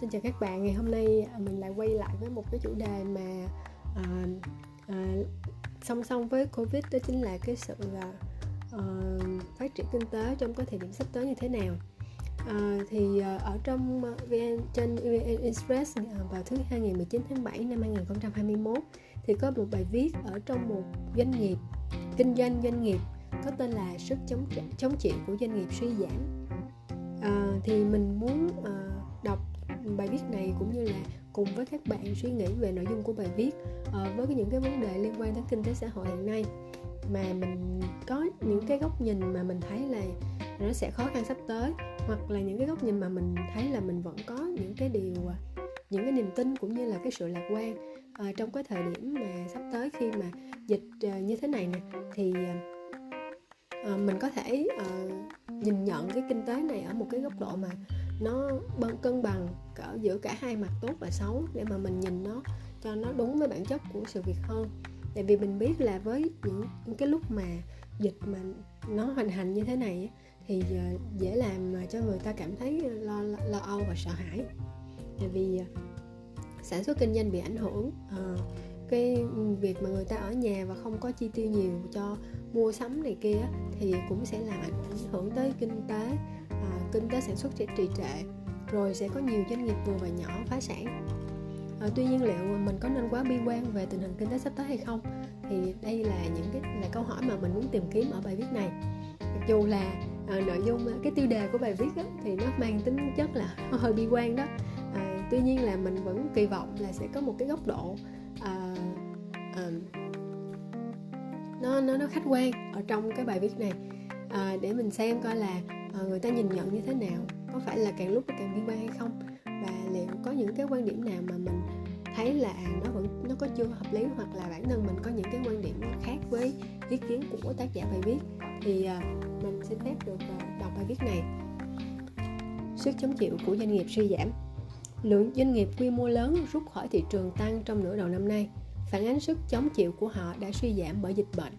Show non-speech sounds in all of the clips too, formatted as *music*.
Xin chào các bạn, ngày hôm nay à, mình lại quay lại với một cái chủ đề mà à, à, song song với Covid đó chính là cái sự là à, ờ, phát triển kinh tế trong cái thời điểm sắp tới như thế nào. À, thì à, ở trong à, VN trên VN Express à, vào thứ hai ngày 19 tháng 7 năm 2021 thì có một bài viết ở trong một doanh nghiệp kinh doanh doanh nghiệp có tên là sức chống chống chịu của doanh nghiệp suy giảm à, thì mình muốn à, bài viết này cũng như là cùng với các bạn suy nghĩ về nội dung của bài viết ờ, với những cái vấn đề liên quan đến kinh tế xã hội hiện nay. Mà mình có những cái góc nhìn mà mình thấy là nó sẽ khó khăn sắp tới hoặc là những cái góc nhìn mà mình thấy là mình vẫn có những cái điều ờ, những cái niềm tin cũng như là cái sự lạc quan à, trong cái thời điểm mà sắp tới khi mà dịch à, như thế này nè. Thì à, mình có thể à, nhìn nhận cái kinh tế này ở một cái góc độ mà nó cân bằng cỡ giữa cả hai mặt tốt và xấu để mà mình nhìn nó cho nó đúng với bản chất của sự việc hơn. Tại vì mình biết là với những, những cái lúc mà dịch mà nó hoành hành như thế này thì ờ, dễ làm cho người ta cảm thấy ờ, lo lo, lo âu và sợ hãi. Tại vì ờ, sản xuất kinh doanh bị ảnh hưởng à, cái việc mà người ta ở nhà và không có chi tiêu nhiều cho mua sắm này kia thì cũng sẽ làm ảnh hưởng tới kinh tế À, kinh tế sản xuất sẽ trì trệ rồi sẽ có nhiều doanh nghiệp vừa và nhỏ phá sản. À, tuy nhiên liệu mình có nên quá bi quan về tình hình kinh tế sắp tới hay không? Thì đây là những cái là câu hỏi mà mình muốn tìm kiếm ở bài viết này. Mặc dù là à, nội dung à, cái tiêu đề của bài viết đó, thì nó mang tính chất là *laughs* hơi bi quan đó. À, tuy nhiên là mình vẫn kỳ vọng là sẽ có một cái góc độ à, à, nó nó nó khách quan ở trong cái bài viết này. À, để mình xem coi là à, người ta nhìn nhận như thế nào? Có phải là càng lúc càng bi quan hay không? Và liệu có những cái quan điểm nào mà mình thấy là à, nó vẫn nó có chưa hợp lý hoặc là bản thân mình có những cái quan điểm khác với ý kiến của tác giả bài viết? Thì à, mình xin phép được à, đọc bài viết này. Sức chống chịu của doanh nghiệp suy giảm. Lượng doanh nghiệp quy mô lớn rút khỏi thị trường tăng trong nửa đầu năm nay. Phản ánh sức chống chịu của họ đã suy giảm bởi dịch bệnh.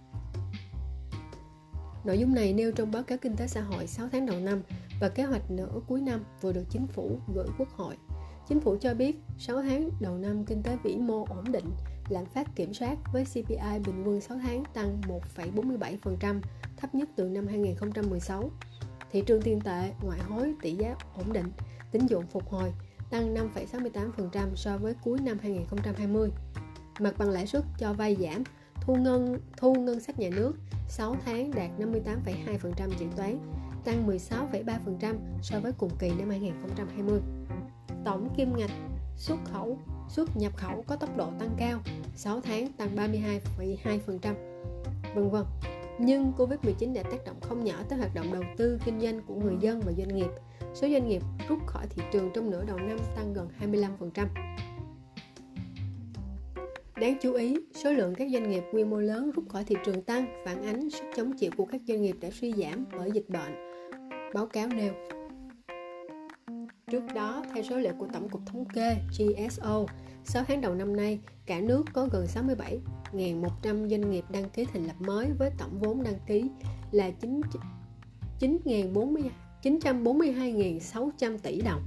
Nội dung này nêu trong báo cáo kinh tế xã hội 6 tháng đầu năm và kế hoạch nửa cuối năm vừa được chính phủ gửi Quốc hội. Chính phủ cho biết 6 tháng đầu năm kinh tế vĩ mô ổn định, lạm phát kiểm soát với CPI bình quân 6 tháng tăng 1,47%, thấp nhất từ năm 2016. Thị trường tiền tệ, ngoại hối, tỷ giá ổn định, tín dụng phục hồi, tăng 5,68% so với cuối năm 2020. Mặt bằng lãi suất cho vay giảm, thu ngân thu ngân sách nhà nước 6 tháng đạt 58,2% dự toán, tăng 16,3% so với cùng kỳ năm 2020. Tổng kim ngạch xuất khẩu, xuất nhập khẩu có tốc độ tăng cao, 6 tháng tăng 32,2%, vân vân. Nhưng Covid-19 đã tác động không nhỏ tới hoạt động đầu tư kinh doanh của người dân và doanh nghiệp. Số doanh nghiệp rút khỏi thị trường trong nửa đầu năm tăng gần 25%. Đáng chú ý, số lượng các doanh nghiệp quy mô lớn rút khỏi thị trường tăng phản ánh sức chống chịu của các doanh nghiệp đã suy giảm bởi dịch bệnh. Báo cáo nêu. Trước đó, theo số liệu của Tổng cục Thống kê GSO, 6 tháng đầu năm nay, cả nước có gần 67.100 doanh nghiệp đăng ký thành lập mới với tổng vốn đăng ký là 9, 942.600 tỷ đồng.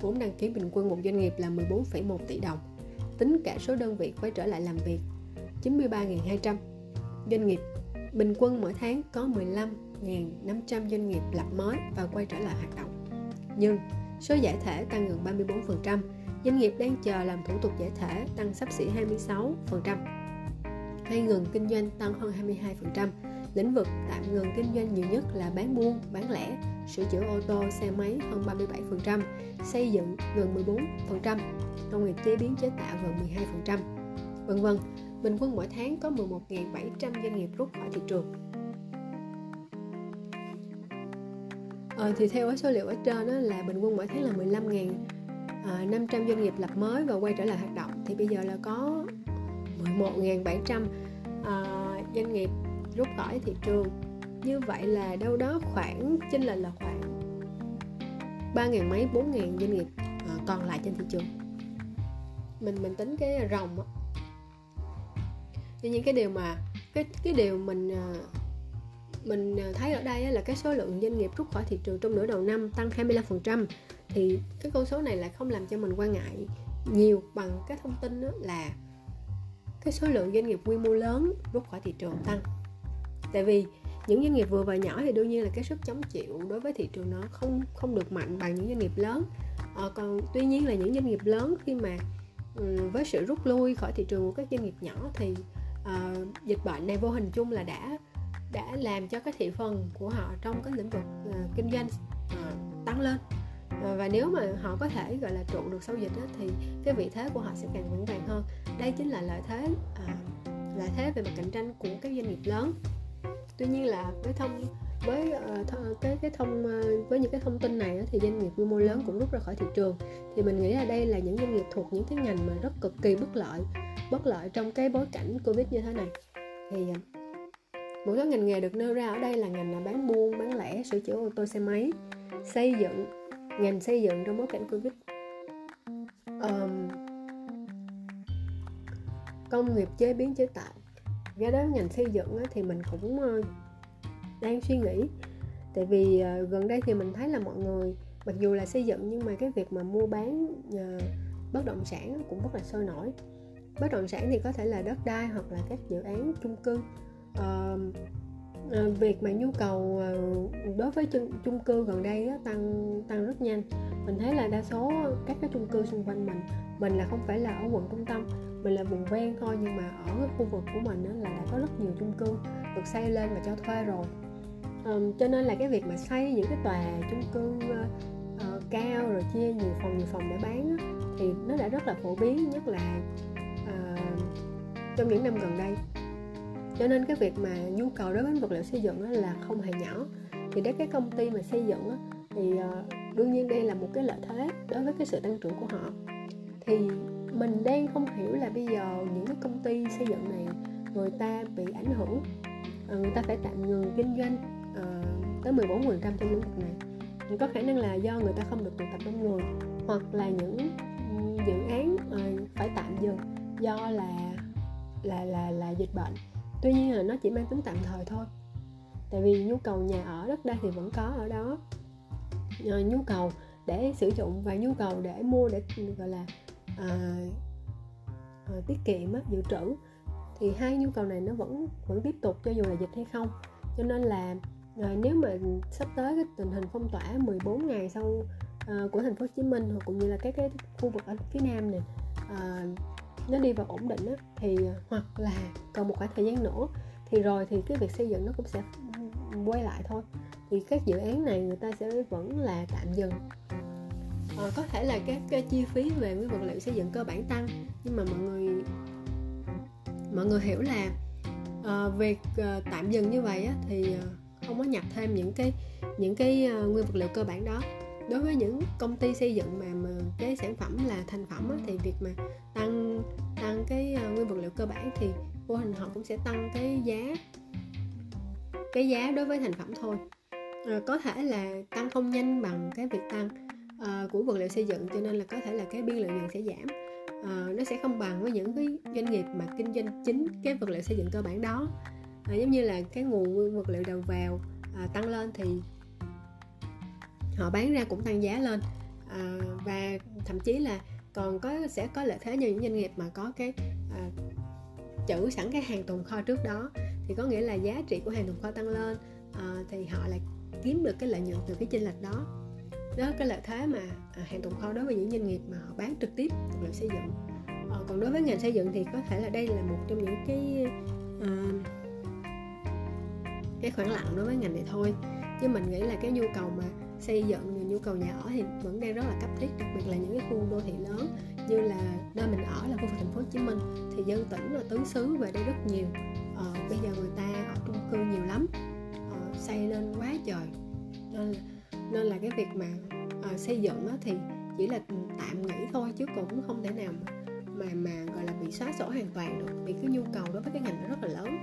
Vốn đăng ký bình quân một doanh nghiệp là 14,1 tỷ đồng tính cả số đơn vị quay trở lại làm việc 93.200 doanh nghiệp bình quân mỗi tháng có 15.500 doanh nghiệp lập mới và quay trở lại hoạt động. Nhưng số giải thể tăng gần 34% doanh nghiệp đang chờ làm thủ tục giải thể tăng sắp xỉ 26% hay ngừng kinh doanh tăng hơn 22% lĩnh vực tạm ngừng kinh doanh nhiều nhất là bán buôn, bán lẻ, sửa chữa ô tô, xe máy hơn 37%, xây dựng gần 14%, công nghiệp chế biến chế tạo gần 12%, vân vân. Bình quân mỗi tháng có 11.700 doanh nghiệp rút khỏi thị trường. Ờ, thì theo số liệu ở trên đó là bình quân mỗi tháng là 15.500 à, doanh nghiệp lập mới và quay trở lại hoạt động thì bây giờ là có 11.700 à, doanh nghiệp rút khỏi thị trường như vậy là đâu đó khoảng chênh lệch là khoảng ba ngàn mấy, bốn ngàn doanh nghiệp ờ, còn lại trên thị trường. Mình mình tính cái rồng á. Thì những cái điều mà, cái cái điều mình ờ, mình ờ, thấy ở đây là cái số lượng doanh nghiệp rút khỏi thị trường trong nửa đầu năm tăng 25% thì cái con số này lại không làm cho mình quan ngại nhiều bằng cái thông tin đó là cái số lượng doanh nghiệp quy mô lớn rút khỏi thị trường tăng. Tại vì những doanh nghiệp vừa và nhỏ thì đương nhiên là cái sức chống chịu đối với thị trường nó không không được mạnh bằng những doanh nghiệp lớn. À, còn tuy nhiên là những doanh nghiệp lớn khi mà um, với sự rút lui khỏi thị trường của các doanh nghiệp nhỏ thì uh, dịch bệnh này vô hình chung là đã đã làm cho cái thị phần của họ trong cái lĩnh vực uh, kinh doanh uh, tăng lên. Uh, và nếu mà họ có thể gọi là trụ được sau dịch đó, thì cái vị thế của họ sẽ càng vững vàng hơn. Đây chính là lợi thế uh, lợi thế về mặt cạnh tranh của các doanh nghiệp lớn tuy nhiên là với thông với uh, th- cái cái thông uh, với những cái thông tin này thì doanh nghiệp quy mô lớn cũng rút ra khỏi thị trường. Thì mình nghĩ là đây là những doanh nghiệp thuộc những cái ngành mà rất cực kỳ bất lợi bất lợi trong cái bối cảnh covid như thế này. Thì uh, một số ngành nghề được nêu ra ở đây là ngành là bán buôn bán lẻ sửa chữa ô tô xe máy xây dựng ngành xây dựng trong bối cảnh covid. Um, công nghiệp chế biến chế tạo ra đó ngành xây dựng thì mình cũng ờ, đang suy nghĩ. Tại vì ờ, gần đây thì mình thấy là mọi người mặc dù là xây dựng nhưng mà cái việc mà mua bán ờ, bất động sản cũng rất là sôi nổi. Bất động sản thì có thể là đất đai hoặc là các dự án chung cư. À, việc mà nhu cầu đối với chung, chung cư gần đây đó, tăng tăng rất nhanh. Mình thấy là đa số các cái chung cư xung quanh mình mình là không phải là ở quận trung tâm mình là vùng ven thôi nhưng mà ở cái khu vực của mình đó là đã có rất nhiều chung cư được xây lên và cho thuê rồi. Um, cho nên là cái việc mà xây những cái tòa chung cư uh, cao rồi chia nhiều phòng nhiều phòng để bán á, thì nó đã rất là phổ biến nhất là uh, trong những năm gần đây. Cho nên cái việc mà nhu cầu đối với vật liệu xây dựng là không hề nhỏ. Thì đấy cái công ty mà xây dựng thì uh, đương nhiên đây là một cái lợi thế đối với cái sự tăng trưởng của họ. Thì mình đang không hiểu là bây giờ những cái công ty xây dựng này người ta bị ảnh hưởng ờ, người ta phải tạm ngừng kinh doanh uh, tới 14% trong lĩnh vực này. Có khả năng là do người ta không được tụ tập đông người hoặc là những dự án uh, phải tạm dừng do là là là là dịch bệnh. Tuy nhiên là nó chỉ mang tính tạm thời thôi. Tại vì nhu cầu nhà ở đất đai thì vẫn có ở đó. Nhu cầu để sử dụng và nhu cầu để mua để gọi là à, à, tiết kiệm á, dự trữ thì hai nhu cầu này nó vẫn vẫn tiếp tục cho dù là dịch hay không. Cho nên là à, nếu mà sắp tới cái tình hình phong tỏa 14 ngày sau à, của thành phố Hồ Chí Minh hoặc cũng như là các cái khu vực ở phía Nam này à, nó đi vào ổn định á, thì hoặc là còn một khoảng thời gian nữa thì rồi thì cái việc xây dựng nó cũng sẽ quay lại thôi. Thì các dự án này người ta sẽ vẫn là tạm dừng à, có thể là các cái chi phí về nguyên vật liệu xây dựng cơ bản tăng nhưng mà mọi người mọi người hiểu là à, việc à, tạm dừng như vậy á, thì à, không có nhập thêm những cái những cái à, nguyên vật liệu cơ bản đó. Đối với những công ty xây dựng mà, mà cái sản phẩm là thành phẩm á, thì việc mà tăng tăng cái à, nguyên vật liệu cơ bản thì vô hình họ cũng sẽ tăng cái giá cái giá đối với thành phẩm thôi. À, có thể là tăng không nhanh bằng cái việc tăng uh, của vật liệu xây dựng cho nên là có thể là cái biên lợi nhuận sẽ giảm. Uh, nó sẽ không bằng với những cái doanh nghiệp mà kinh doanh chính cái vật liệu xây dựng cơ bản đó. Uh, giống như là cái nguồn vật liệu đầu vào uh, tăng lên thì họ bán ra cũng tăng giá lên. Uh, và thậm chí là còn có sẽ có lợi thế như những doanh nghiệp mà có cái uh, trữ sẵn cái hàng tồn kho trước đó. Thì có nghĩa là giá trị của hàng tồn kho tăng lên uh, thì họ lại kiếm được cái lợi nhuận từ cái chênh lệch đó đó là cái lợi thế mà à, hàng tồn kho đối với những doanh nghiệp mà họ bán trực tiếp vật liệu xây dựng. À, còn đối với ngành xây dựng thì có thể là đây là một trong những cái à, cái khoảng lặng đối với ngành này thôi. Chứ mình nghĩ là cái nhu cầu mà xây dựng nhu cầu nhà ở thì vẫn đang rất là cấp thiết đặc biệt là những cái khu đô thị lớn như là nơi mình ở là khu vực thành phố Hồ Chí Minh thì dân tỉnh và tứ xứ về đây rất nhiều. À, bây giờ người ta ở chung cư nhiều lắm à, xây lên quá trời. Nên nên là cái việc mà uh, xây dựng đó thì chỉ là tạm nghỉ thôi chứ cũng không thể nào mà mà, mà gọi là bị xóa sổ hoàn toàn được. Vì cái nhu cầu đối với cái ngành nó rất là lớn.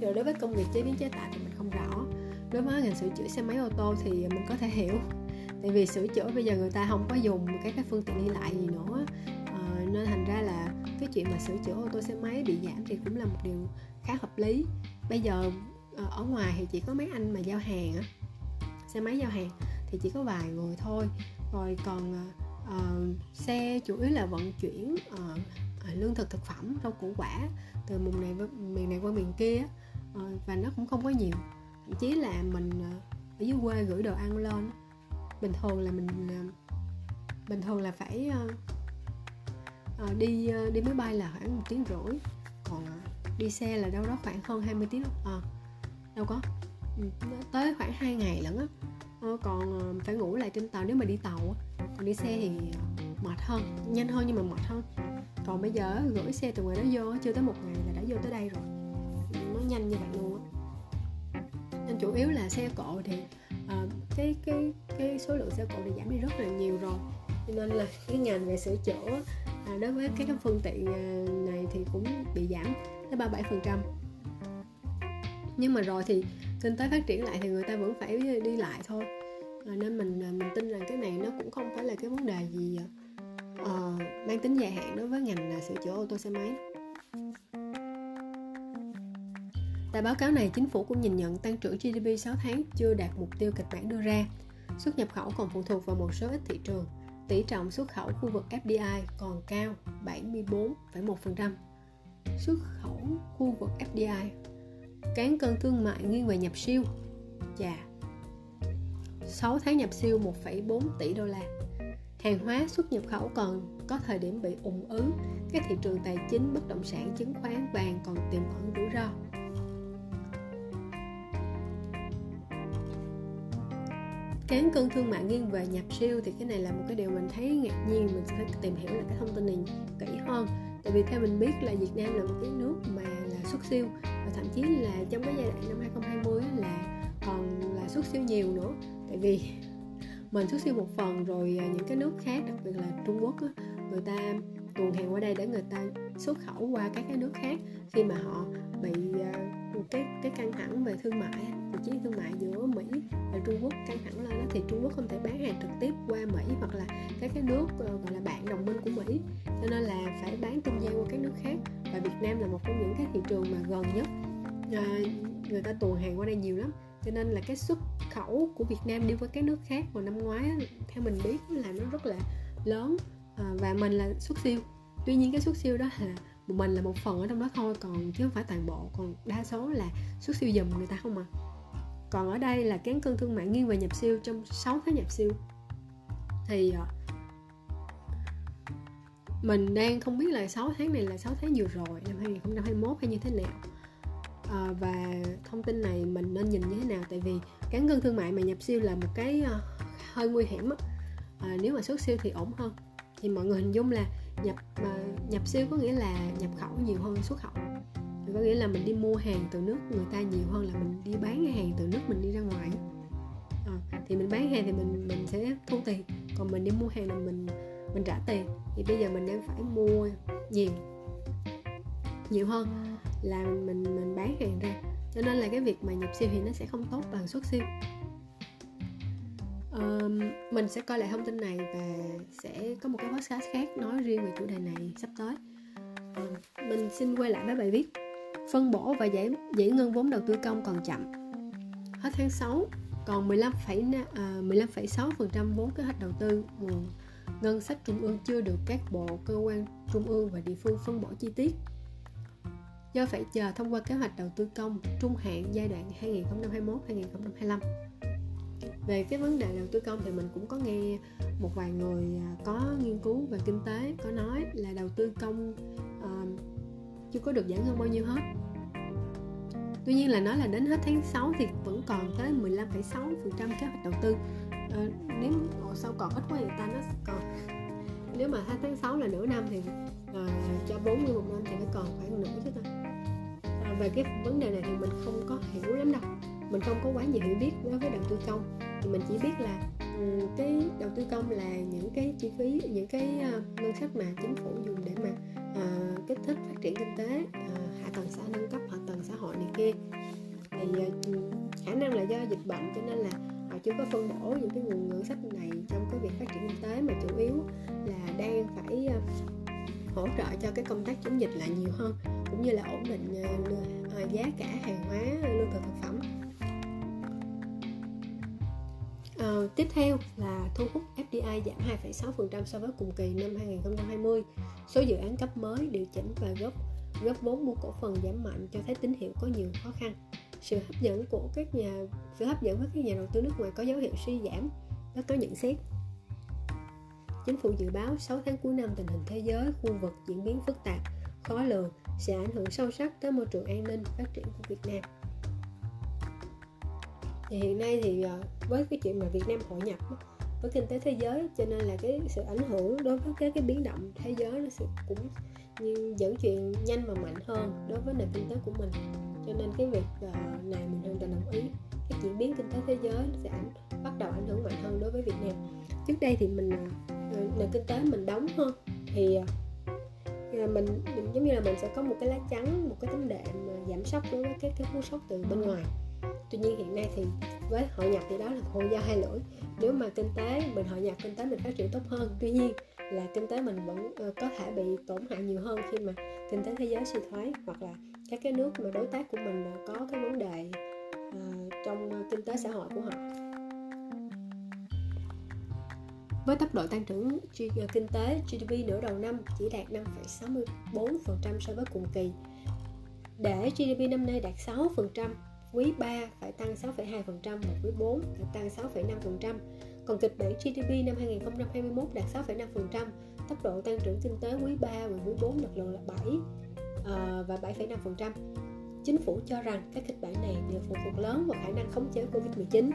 Thì đối với công nghiệp chế biến chế tạo thì mình không rõ. Đối với ngành sửa chữa xe máy ô tô thì mình có thể hiểu. Tại vì sửa chữa bây giờ người ta không có dùng các cái phương tiện đi lại gì nữa. À, nên thành ra là cái chuyện mà sửa chữa ô tô xe máy bị giảm thì cũng là một điều khá hợp lý. Bây giờ Ờ, ở ngoài thì chỉ có mấy anh mà giao hàng á xe máy giao hàng thì chỉ có vài người thôi. Rồi còn uh, xe chủ yếu là vận chuyển uh, lương thực thực phẩm rau củ quả từ vùng này miền này qua miền kia uh, và nó cũng không có nhiều. Thậm chí là mình uh, ở dưới quê gửi đồ ăn lên bình thường là mình uh, bình thường là phải uh, uh, đi uh, đi máy bay là khoảng một tiếng rưỡi còn uh, đi xe là đâu đó khoảng hơn 20 tiếng uh, đâu có. Ừ, tới khoảng 2 ngày lận á. Ờ, còn ờ, phải ngủ lại trên tàu nếu mà đi tàu còn đi xe thì mệt hơn nhanh hơn nhưng mà mệt hơn. Còn bây giờ gửi xe từ ngoài đó vô chưa tới một ngày là đã vô tới đây rồi. Nó nhanh như vậy luôn á. Nên chủ yếu là xe cộ thì uh, cái cái cái số lượng xe cộ thì giảm đi rất là nhiều rồi. Cho nên là cái ngành về sửa chữa à, đối với các cái phương tiện à, này thì cũng bị giảm tới 37 phần trăm nhưng mà rồi thì kinh tế phát triển lại thì người ta vẫn phải đi lại thôi à, nên mình ờ, mình tin rằng cái này nó cũng không phải là cái vấn đề gì uh, mang tính dài hạn đối với ngành sửa chữa ô tô xe máy Tại báo cáo này, chính phủ cũng nhìn nhận tăng trưởng GDP 6 tháng chưa đạt mục tiêu kịch bản đưa ra. Xuất nhập khẩu còn phụ thuộc vào một số ít thị trường tỷ trọng xuất khẩu khu vực FDI còn cao 74,1%. Xuất khẩu khu vực FDI cán cân thương mại nghiêng về nhập siêu. Chà. 6 tháng nhập siêu 1,4 tỷ đô la. Hàng hóa xuất nhập khẩu còn có thời điểm bị ủng ứ. Các thị trường tài chính bất động sản chứng khoán vàng còn tiềm ẩn rủi ro. Cán cân thương mại nghiêng về nhập siêu thì cái này là một cái điều mình thấy ngạc nhiên. Mình sẽ phải tìm hiểu lại cái thông tin này kỹ hơn. Tại vì theo mình biết là Việt Nam là một cái nước mà xuất siêu. Và thậm chí là trong cái giai đoạn năm 2020 là còn là xuất siêu nhiều nữa. Tại vì mình xuất siêu một phần rồi à, những cái nước khác đặc biệt là Trung Quốc người ta tuồn hàng qua đây để người ta xuất khẩu qua các cái nước khác. Khi mà họ bị uh, cái cái căng thẳng về thương mại cuộc chiến thương mại giữa Mỹ và Trung Quốc căng thẳng lên đó, thì Trung Quốc không thể bán hàng trực tiếp qua Mỹ hoặc là các cái nước uh, gọi là bạn đồng minh của Mỹ. Cho nên là phải bán trung gian qua các nước khác và Việt Nam là một trong những cái thị trường mà gần nhất. À, người ta tuồn hàng qua đây nhiều lắm. Cho nên là cái xuất khẩu của Việt Nam đi với các nước khác vào năm ngoái theo mình biết là nó rất là lớn. À, và mình là xuất siêu. Tuy nhiên cái xuất siêu đó là mình là một phần ở trong đó thôi còn chứ không phải toàn bộ. Còn đa số là xuất siêu dùm người ta không à. Còn ở đây là cán cân thương mại nghiêng về nhập siêu trong 6 tháng nhập siêu. Thì à, mình đang không biết là 6 tháng này là 6 tháng vừa rồi năm 2021 hay như thế nào. À, và thông tin này mình nên nhìn như thế nào? Tại vì cán cân thương mại mà nhập siêu là một cái uh, hơi nguy hiểm á. À, nếu mà xuất siêu thì ổn hơn. Thì mọi người hình dung là nhập mà nhập siêu có nghĩa là nhập khẩu nhiều hơn xuất khẩu. Có nghĩa là mình đi mua hàng từ nước người ta nhiều hơn là mình đi bán hàng từ nước mình đi ra ngoài à, thì mình bán hàng thì mình mình sẽ thu tiền. Còn mình đi mua hàng là mình mình trả tiền. Thì bây giờ mình đang phải mua nhiều. Nhiều hơn là mình mình bán hàng ra. Cho nên là cái việc mà nhập siêu thì nó sẽ không tốt bằng xuất siêu. Um, mình sẽ coi lại thông tin này và sẽ có một cái podcast khác nói riêng về chủ đề này sắp tới. Um, mình xin quay lại với bài viết. Phân bổ và giải giải ngân vốn đầu tư công còn chậm. Hết tháng 6 còn 15, uh, 15,6% vốn kế hoạch đầu tư nguồn ngân sách trung ương chưa được các bộ cơ quan trung ương và địa phương phân bổ chi tiết. Do phải chờ thông qua kế hoạch đầu tư công trung hạn giai đoạn 2021-2025 về cái vấn đề đầu tư công thì mình cũng có nghe một vài người à, có nghiên cứu về kinh tế có nói là đầu tư công uh, chưa có được giải ngân bao nhiêu hết. Tuy nhiên là nói là đến hết tháng 6 thì vẫn còn tới 15,6% kế hoạch đầu tư à, Nếu ồ, sao còn ít quá vậy ta? Nó còn Nếu mà tháng tháng 6 là nửa năm thì à, cho 40 một năm thì nó còn khoảng nửa chứ ta. À, Về cái vấn đề này thì mình không có hiểu lắm đâu. Mình không có quá nhiều hiểu biết đối với đầu tư công. Thì mình chỉ biết là um, cái đầu tư công là những cái chi phí những cái uh, ngân sách mà chính phủ dùng để mà uh, kích thích phát triển kinh tế uh, hạ tầng xã nâng cấp hạ tầng xã hội này kia. Thì uh, khả năng là do dịch bệnh cho nên là họ chưa có phân bổ những cái nguồn ngân sách này trong cái việc phát triển kinh tế mà chủ yếu là đang phải ờ, hỗ trợ cho cái công tác chống dịch là nhiều hơn cũng như là ổn định ờ, ờ, giá cả hàng hóa lương thực thực phẩm À, tiếp theo là thu hút FDI giảm 2,6% so với cùng kỳ năm 2020. Số dự án cấp mới điều chỉnh và góp góp vốn mua cổ phần giảm mạnh cho thấy tín hiệu có nhiều khó khăn. Sự hấp dẫn của các nhà sự hấp dẫn với các nhà đầu tư nước ngoài có dấu hiệu suy giảm. Nó có nhận xét Chính phủ dự báo 6 tháng cuối năm tình hình thế giới, khu vực diễn biến phức tạp, khó lường sẽ ảnh hưởng sâu sắc tới môi trường an ninh phát triển của Việt Nam. Thì hiện nay thì à, với cái chuyện mà Việt Nam hội nhập với kinh tế thế giới cho nên là cái sự ảnh hưởng đối với các cái biến động thế giới nó sẽ cũng như dẫn chuyện nhanh và mạnh hơn đối với nền kinh tế của mình. Cho nên cái việc uh, này mình hoàn toàn đồng ý. Cái diễn biến kinh tế thế giới sẽ ảnh bắt đầu ảnh hưởng mạnh hơn đối với Việt Nam. Trước đây thì mình uh, nền kinh tế mình đóng hơn thì uh, mình, mình giống như là mình sẽ có một cái lá chắn một cái tấm đệm giảm sốc đối với các cái cú sốc từ bên ngoài tuy nhiên hiện nay thì với hội nhập thì đó là hồ dao hai lưỡi. Nếu mà kinh tế mình hội nhập kinh tế mình phát triển tốt hơn. Tuy nhiên là kinh tế mình vẫn ờ, có thể bị tổn hại nhiều hơn khi mà kinh tế thế giới suy thoái hoặc là các cái nước mà đối tác của mình có cái vấn đề uh, trong kinh tế xã hội của họ. Với tốc độ tăng trưởng ờ, kinh tế GDP nửa đầu năm chỉ đạt 5,64% so với cùng kỳ. Để GDP năm nay đạt 6%, quý 3 phải tăng 6,2% và quý 4 phải tăng 6,5%. Còn kịch bản GDP năm 2021 đạt 6,5%, tốc độ tăng trưởng kinh tế quý 3 và quý 4 lần là 7 uh, ờ, và 7,5%. Chính phủ cho rằng các kịch bản này đều phụ thuộc lớn vào khả năng khống chế Covid-19,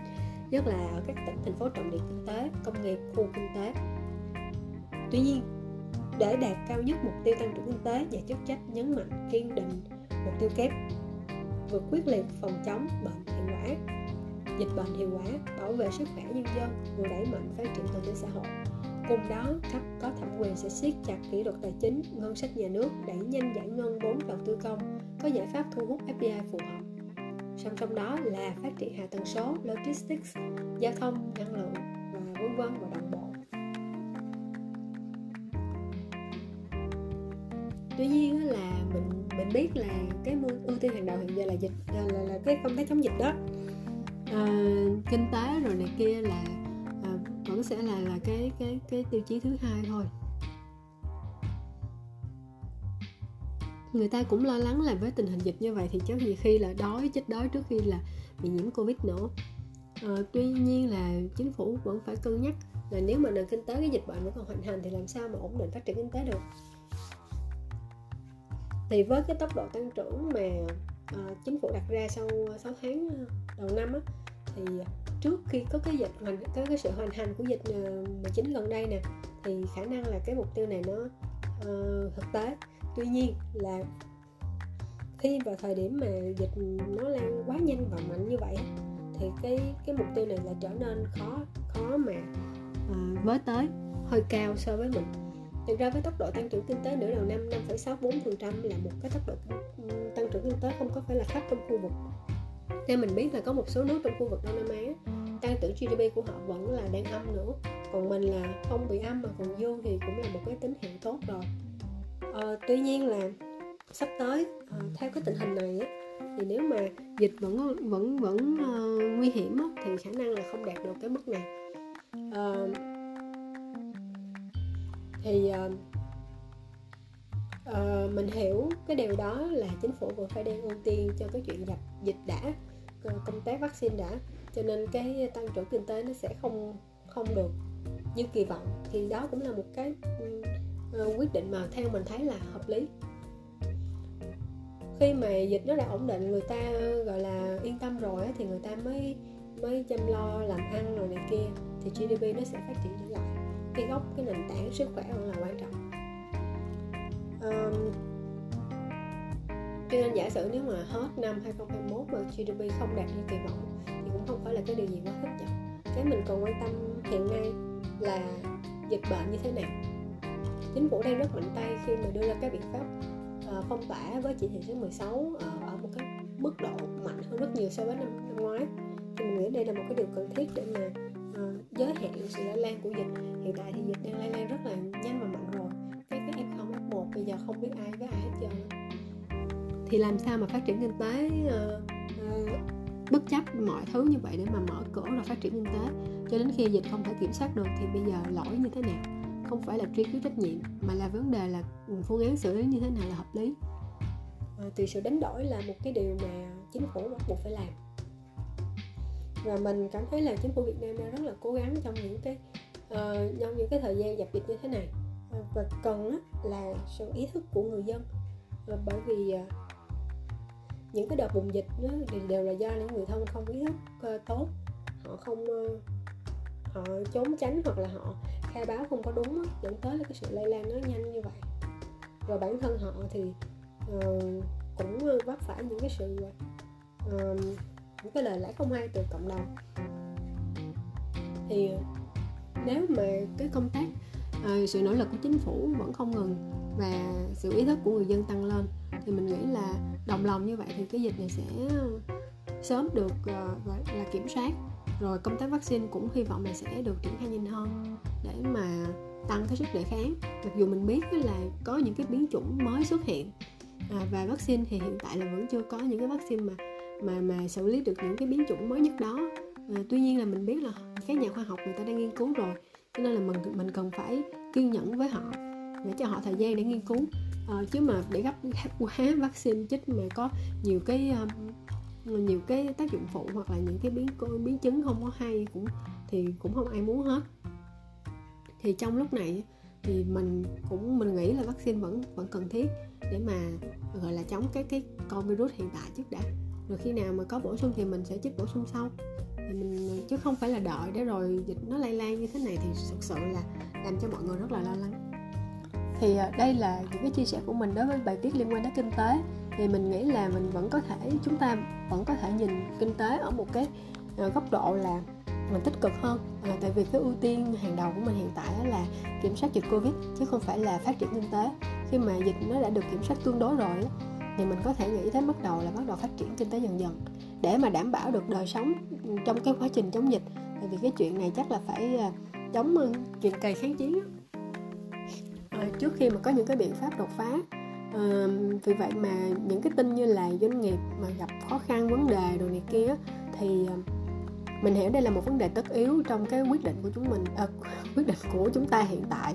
nhất là ở các tỉnh thành phố trọng điểm kinh tế, công nghiệp, khu kinh tế. Tuy nhiên, để đạt cao nhất mục tiêu tăng trưởng kinh tế, nhà chức trách nhấn mạnh kiên định mục tiêu kép vừa quyết liệt phòng chống bệnh hiệu quả. Dịch bệnh hiệu quả bảo vệ sức khỏe nhân dân, vừa đẩy mạnh phát triển kinh tế xã hội. Cùng đó, cấp có thẩm quyền sẽ siết chặt kỷ luật tài chính, ngân sách nhà nước đẩy nhanh giải ngân vốn đầu tư công, có giải pháp thu hút fdi phù hợp. Song song đó là phát triển hạ tầng số, logistics, giao thông, năng lượng và vân vân và đồng bộ. Tuy nhiên là mình mình biết là cái ưu tiên hàng đầu hiện giờ là dịch là, là, là cái công tác chống dịch đó. À, kinh tế rồi này kia là à, vẫn sẽ là là cái cái cái tiêu chí thứ hai thôi. Người ta cũng lo lắng là với tình hình dịch như vậy thì chắc gì khi là đói chết đói trước khi là bị nhiễm covid nữa. À, tuy nhiên là chính phủ vẫn phải cân nhắc là nếu mà nền kinh tế cái dịch bệnh vẫn còn hoành hành thì làm sao mà ổn định phát triển kinh tế được? Thì với cái tốc độ tăng trưởng mà uh, chính phủ đặt ra sau ờ, 6 tháng ờ, đầu năm á, thì trước khi có cái dịch hoành có cái sự hoành hành của dịch 19 ờ, gần đây nè thì khả năng là cái mục tiêu này nó uh, thực tế. Tuy nhiên là khi vào thời điểm mà dịch nó lan quá nhanh và mạnh như vậy thì cái cái mục tiêu này là trở nên khó khó mà uh, với tới hơi cao so với mình. Thực ra với tốc độ tăng trưởng kinh tế nửa đầu năm 5,64% là một cái tốc độ tăng trưởng kinh tế không có phải là thấp trong khu vực. Theo mình biết là có một số nước trong khu vực Đông Nam Á tăng trưởng GDP của họ vẫn là đang âm nữa. Còn mình là không bị âm mà còn dương thì cũng là một cái tín hiệu tốt rồi. À, tuy nhiên là sắp tới à, theo cái tình hình này á, thì nếu mà dịch vẫn vẫn vẫn uh, nguy hiểm á, thì khả năng là không đạt được cái mức này. Uh, thì uh, uh, mình hiểu cái điều đó là chính phủ vẫn phải đang ưu tiên cho cái chuyện dập dịch đã công tác vaccine đã. Cho nên cái tăng trưởng kinh tế nó sẽ không không được như kỳ vọng. Thì đó cũng là một cái uh, quyết định mà theo mình thấy là hợp lý. Khi mà dịch nó đã ổn định người ta gọi là yên tâm rồi thì người ta mới mới chăm lo làm ăn rồi này kia thì GDP nó sẽ phát triển trở lại cái gốc cái nền tảng sức khỏe vẫn là quan trọng. Um, cho nên giả sử nếu mà hết năm 2021 mà GDP không đạt như kỳ vọng thì cũng không phải là cái điều gì quá hấp dẫn. Cái mình còn quan tâm hiện nay là dịch bệnh như thế nào. Chính phủ đang rất mạnh tay khi mà đưa ra các biện pháp uh, phong tỏa với chỉ thị số 16 uh, ờ, ở một cái mức độ mạnh hơn rất nhiều so với năm, năm ngoái. Thì mình nghĩ đây là một cái điều cần thiết để mà uh, giới hạn sự lây lan của dịch. Hiện tại thì dịch đang lây lan rất là nhanh và mạnh rồi. Các cái f0 f1 bây giờ không biết ai với ai hết trơn thì làm sao mà phát triển kinh tế uh, uh, bất chấp mọi thứ như vậy để mà mở cửa rồi phát triển kinh tế? Cho đến khi dịch không thể kiểm soát được thì bây giờ lỗi như thế nào? Không phải là truy cứu trách nhiệm mà là vấn đề là phương án xử lý như thế nào là hợp lý? À, thì sự đánh đổi là một cái điều mà chính phủ bắt buộc phải làm và mình cảm thấy là chính phủ Việt Nam đang rất là cố gắng trong những cái uh, trong những cái thời gian dập dịch như thế này. Uh, và cần là sự ý thức của người dân. Uh, bởi vì uh, những cái đợt bùng dịch đó, thì đều là do những người thân không ý thức uh, tốt. Họ không uh, họ trốn tránh hoặc là họ khai báo không có đúng dẫn tới là cái sự lây lan nó nhanh như vậy. Rồi bản thân họ thì uh, cũng vấp phải những cái sự uh, những cái lời lẽ không hay từ cộng đồng. Thì nếu mà cái công tác uh, sự nỗ lực của chính phủ vẫn không ngừng và sự ý thức của người dân tăng lên thì mình nghĩ là đồng lòng như vậy thì cái dịch này sẽ sớm được uh, gọi là kiểm soát. Rồi công tác vaccine cũng hy vọng là sẽ được triển khai nhanh hơn để mà tăng cái sức đề kháng. Mặc dù mình biết là có những cái biến chủng mới xuất hiện à, và vaccine thì hiện tại là vẫn chưa có những cái vaccine mà mà mà xử lý được những cái biến chủng mới nhất đó. À, tuy nhiên là mình biết là các nhà khoa học người ta đang nghiên cứu rồi cho nên là mình mình cần phải kiên nhẫn với họ để cho họ thời gian để nghiên cứu. À, chứ mà để gấp quá vaccine chích mà có nhiều cái um, nhiều cái tác dụng phụ hoặc là những cái biến biến chứng không có hay cũng thì cũng không ai muốn hết. Thì trong lúc này thì mình cũng mình nghĩ là vaccine vẫn vẫn cần thiết để mà gọi là chống cái cái con virus hiện tại trước đã rồi khi nào mà có bổ sung thì mình sẽ chích bổ sung sau. Thì mình chứ không phải là đợi để rồi dịch nó lây lan như thế này thì thực sự là làm cho mọi người rất là lo lắng. Thì à, đây là những cái chia sẻ của mình đối với bài viết liên quan đến kinh tế. Thì mình nghĩ là mình vẫn có thể chúng ta vẫn có thể nhìn kinh tế ở một cái à, góc độ là mình tích cực hơn. À, tại vì cái ưu tiên hàng đầu của mình hiện tại là kiểm soát dịch covid chứ không phải là phát triển kinh tế. Khi mà dịch nó đã được kiểm soát tương đối rồi thì mình có thể nghĩ tới bắt đầu là bắt đầu phát triển kinh tế dần dần. Để mà đảm bảo được đời sống trong cái quá trình chống dịch tại vì cái chuyện này chắc là phải à, chống chuyện cày kháng chiến à, trước khi mà có những cái biện pháp đột phá à, vì vậy mà những cái tin như là doanh nghiệp mà gặp khó khăn vấn đề đồ này kia thì ờ, mình hiểu đây là một vấn đề tất yếu trong cái quyết định của chúng mình à, *laughs* quyết định của chúng ta hiện tại.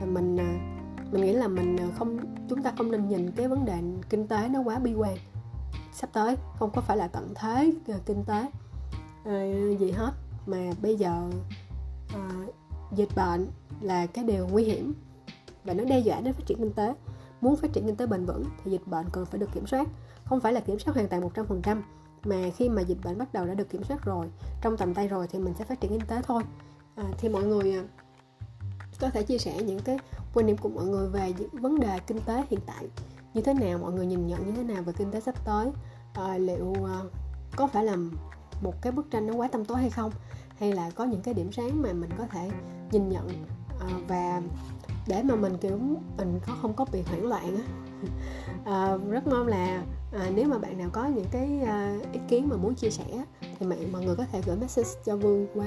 Và mình à, mình nghĩ là mình ờ, không chúng ta không nên nhìn cái vấn đề kinh tế nó quá bi quan. Sắp tới không có phải là tận thế ờ, kinh tế ờ, gì hết. Mà bây giờ à, dịch bệnh là cái điều nguy hiểm và nó đe dọa đến phát triển kinh tế. Muốn phát triển kinh tế bền vững thì dịch bệnh cần phải được kiểm soát không phải là kiểm soát hoàn toàn 100% mà khi mà dịch bệnh bắt đầu đã được kiểm soát rồi trong tầm tay rồi thì mình sẽ phát triển kinh tế thôi. À, thì mọi người có thể chia sẻ những cái quan điểm của mọi người về những vấn đề kinh tế hiện tại như thế nào mọi người nhìn nhận như thế nào về kinh tế sắp tới? À, liệu à, có phải là một cái bức tranh nó quá tăm tối hay không? Hay là có những cái điểm sáng mà mình có thể nhìn nhận à, và để mà mình kiểu mình có không có bị hoảng loạn á? À, *laughs* rất mong là à, nếu mà bạn nào có những cái à, ý kiến mà muốn chia sẻ thì mọi, mọi người có thể gửi message cho Vương qua.